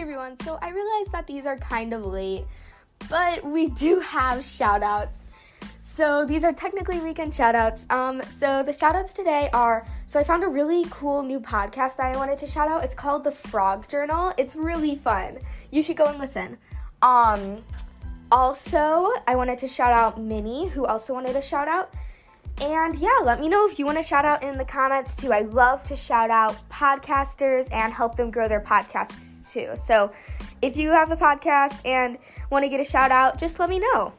Hey everyone, so I realized that these are kind of late, but we do have shout outs. So these are technically weekend shout outs. Um, so the shout outs today are so I found a really cool new podcast that I wanted to shout out. It's called The Frog Journal. It's really fun. You should go and listen. Um, also, I wanted to shout out Minnie, who also wanted a shout out. And yeah, let me know if you want to shout out in the comments too. I love to shout out podcasters and help them grow their podcasts too. So if you have a podcast and want to get a shout out, just let me know.